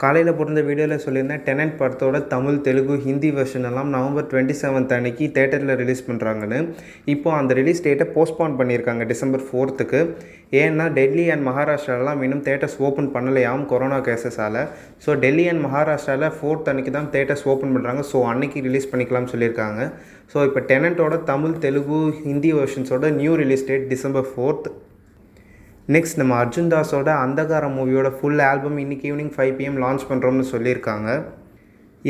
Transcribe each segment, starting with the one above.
காலையில் போட்டிருந்த வீடியோவில் சொல்லியிருந்தேன் டெனன்ட் படத்தோட தமிழ் தெலுங்கு ஹிந்தி வெர்ஷன் எல்லாம் நவம்பர் டுவெண்ட்டி செவன்த் அன்னைக்கு தேட்டரில் ரிலீஸ் பண்ணுறாங்கன்னு இப்போ அந்த ரிலீஸ் டேட்டை போஸ்ட்போன் பண்ணியிருக்காங்க டிசம்பர் ஃபோர்த்துக்கு ஏன்னா டெல்லி அண்ட் மகாராஷ்டிராலாம் இன்னும் தேட்டர்ஸ் ஓப்பன் பண்ணலையாம் கொரோனா கேசஸால் ஸோ டெல்லி அண்ட் மகாராஷ்டிராவில் ஃபோர்த் அன்னைக்கு தான் தேட்டர்ஸ் ஓப்பன் பண்ணுறாங்க ஸோ அன்னைக்கு ரிலீஸ் பண்ணிக்கலாம்னு சொல்லியிருக்காங்க. ஸோ இப்போ டெனன்ட்டோட Tamil Telugu Hindi வெர்ஷன்ஸோட new release date December fourth next நம்ம அர்ஜுன் தாஸோட அந்தகார மூவியோட ஃபுல் ஆல்பம் இன்றைக்கி ஈவினிங் ஃபைவ் பிஎம் லான்ச் பண்ணுறோம்னு சொல்லியிருக்காங்க.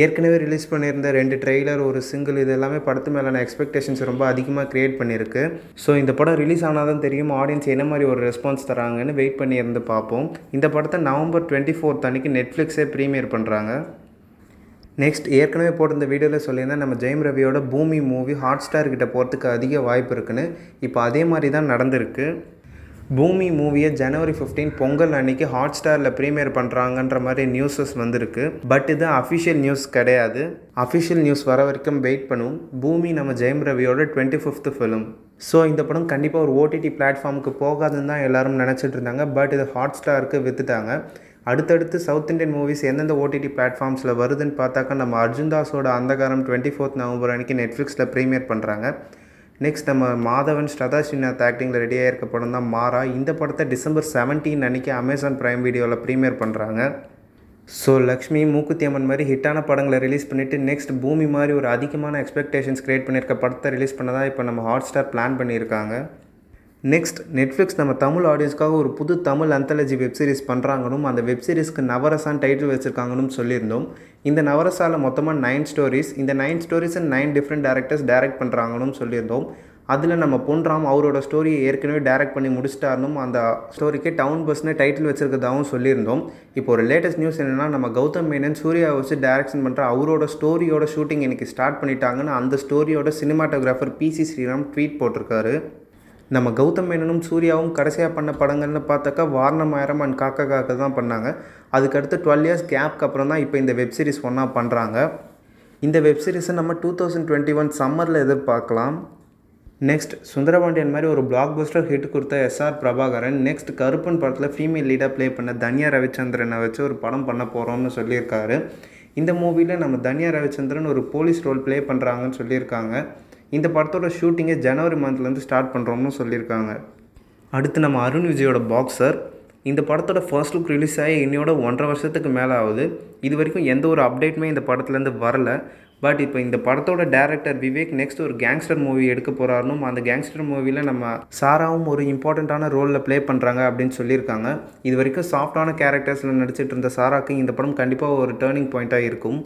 ஏற்கனவே ரிலீஸ் பண்ணியிருந்த ரெண்டு ட்ரெய்லர் ஒரு சிங்கிள் இது எல்லாமே படத்து மேலான எக்ஸ்பெக்டேஷன்ஸ் ரொம்ப அதிகமாக க்ரியேட் பண்ணியிருக்கு. ஸோ இந்த படம் ரிலீஸ் ஆனால் தான் தெரியும் ஆடியன்ஸ் என்ன மாதிரி ஒரு ரெஸ்பான்ஸ் தராங்கன்னு வெயிட் பண்ணியிருந்து பார்ப்போம். இந்த படத்தை நவம்பர் டுவெண்ட்டி ஃபோர்த் அன்றைக்கி நெட்ஃப்ளிக்ஸே ப்ரீமியர் பண்ணுறாங்க நெக்ஸ்ட் ஏற்கனவே போட்டிருந்த வீடியோவில் சொல்லியிருந்தேன் நம்ம ஜெயம் ரவியோட பூமி மூவி ஹாட் ஸ்டார் கிட்ட போகிறதுக்கு அதிக வாய்ப்பு இருக்குன்னு. இப்போ அதே மாதிரி தான் நடந்திருக்கு. பூமி மூவியை ஜனவரி ஃபிஃப்டீன் பொங்கல் அன்னைக்கு ஹாட் ஸ்டாரில் ப்ரீமியர் பண்ணுறாங்கன்ற மாதிரி நியூஸஸ் வந்திருக்கு. பட் இது அஃபிஷியல் நியூஸ் கிடையாது. அஃபிஷியல் நியூஸ் வர வரைக்கும் வெயிட் பண்ணும். பூமி நம்ம ஜெயம் ரவியோட டுவெண்ட்டி ஃபிஃப்த் ஃபிலிம் ஸோ இந்த படம் கண்டிப்பாக ஒரு ஓடிடி பிளாட்ஃபார்முக்கு போகாதுன்னு தான் எல்லாரும் நினச்சிட்டு இருந்தாங்க. பட் இது ஹாட் ஸ்டாருக்கு விற்றுட்டாங்க அடுத்தடுத்து சவுத் இந்தியன் மூவிஸ் எந்தெந்த ஓடிடி பிளாட்ஃபார்ம்ஸில் வருதுன்னு பார்த்தாக்கா நம்ம அர்ஜுன் தாஸோட அந்தகாரம் டுவெண்ட்டி ஃபோர்த் நவம்பர் அன்றைக்கி நெட்ஃப்ளிக்ஸில் ப்ரீமியர் பண்ணுறாங்க நெக்ஸ்ட் நம்ம மாதவன் ஸ்ரதா ஸ்ரீநாத் ஆக்டிங்கில் ரெடியாக இருக்க படம் தான் மாறா. இந்த படத்தை டிசம்பர் செவன்டீன் அன்றைக்கி அமேசான் ப்ரைம் வீடியோவில் ப்ரீமியர் பண்ணுறாங்க ஸோ லக்ஷ்மி மூக்குத்தி அம்மன் மாதிரி ஹிட்டான படங்களை ரிலீஸ் பண்ணிவிட்டு நெக்ஸ்ட் பூமி மாதிரி ஒரு அதிகமான எக்ஸ்பெக்டேஷன்ஸ் க்ரியேட் பண்ணியிருக்க படத்தை ரிலீஸ் பண்ண தான் இப்போ நம்ம ஹாட் ஸ்டார் பிளான் பண்ணியிருக்காங்க. நெக்ஸ்ட் நெட்ஃப்ளிக்ஸ் நம்ம தமிழ் ஆடியன்ஸ்க்காக ஒரு புது தமிழ் அந்தாலஜி வெப் சீரிஸ் பண்ணுறாங்கனும் அந்த வெப்சீரிஸ்க்கு நவரசான் டைட்டில் வச்சுருக்காங்கன்னு சொல்லியிருந்தோம். இந்த நவரசாவில் மொத்தமாக நைன் ஸ்டோரிஸ் இந்த nine and nine different directors direct பண்ணுறாங்கன்னு சொல்லியிருந்தோம். அதில் நம்ம பொன்ராம் அவரோட ஸ்டோரியை ஏற்கனவே டைரக்ட் பண்ணி முடிச்சிட்டாருனும் அந்த ஸ்டோரிக்கு டவுன் பஸ்னு டைட்டில் வச்சுருக்கதாகவும் சொல்லியிருந்தோம். இப்போ ஒரு லேட்டஸ்ட் நியூஸ் என்னென்னா நம்ம கௌதம் மேனன் சூர்யா வச்சு டைரக்ஷன் பண்ணுற அவரோட ஸ்டோரியோட ஷூட்டிங் இன்றைக்கி ஸ்டார்ட் பண்ணிட்டாங்கன்னு அந்த ஸ்டோரியோட சினிமாட்டோகிராஃபர் பிசி ஸ்ரீராம் ட்வீட் போட்டிருக்காரு. நம்ம கௌதம் மேனனும் சூர்யாவும் கடைசியாக பண்ண படங்கள்னு பார்த்தாக்கா வாரணமாயிரம் அண்ட் காக்கா காக்க தான் பண்ணாங்க. அதுக்கடுத்து டுவெல் இயர்ஸ் கேப்க்கு அப்புறம் தான் இப்போ இந்த வெப் சீரிஸ் ஒன்றா பண்ணுறாங்க இந்த வெப் சீரிஸை நம்ம டூ தௌசண்ட் டுவெண்ட்டி ஒன் சம்மரில் எதிர்பார்க்கலாம். நெக்ஸ்ட் சுந்தரபாண்டியன் மாதிரி ஒரு பிளாக் பஸ்டர் ஹிட் கொடுத்த எஸ்ஆர் பிரபாகரன் நெக்ஸ்ட் கருப்பன் படத்தில் ஃபீமேல் லீடாக ப்ளே பண்ண தனியா ரவிச்சந்திரனை வச்சு ஒரு படம் பண்ண போகிறோம்னு சொல்லியிருக்காரு. இந்த மூவியில் நம்ம தனியா ரவிச்சந்திரன் ஒரு போலீஸ் ரோல் ப்ளே பண்ணுறாங்கன்னு சொல்லியிருக்காங்க. இந்த படத்தோட ஷூட்டிங்கை ஜனவரி மந்த்லேருந்து ஸ்டார்ட் பண்ணுறோம்னு சொல்லியிருக்காங்க. அடுத்து நம்ம அருண் விஜயோட பாக்ஸர் இந்த படத்தோட ஃபர்ஸ்ட் லுக் ரிலீஸ் ஆகி இன்னையோட ஒன்றரை வருஷத்துக்கு மேலே ஆகுது இது வரைக்கும் எந்த ஒரு அப்டேட்டுமே இந்த படத்துலேருந்து வரல. பட் இப்போ இந்த படத்தோட டேரக்டர் விவேக் நெக்ஸ்ட் ஒரு கேங்ஸ்டர் மூவி எடுக்க போகிறாருனும் அந்த கேங்ஸ்டர் மூவியில் நம்ம சாராவும் ஒரு இம்பார்ட்டண்ட்டான ரோலில் ப்ளே பண்ணுறாங்க அப்படின்னு சொல்லியிருக்காங்க. இது வரைக்கும் சாஃப்டான கேரக்டர்ஸில் நடிச்சிட்டு இருந்த சாராக்கு இந்த படம் கண்டிப்பாக ஒரு டேர்னிங் பாயிண்ட்டாக இருக்கும்.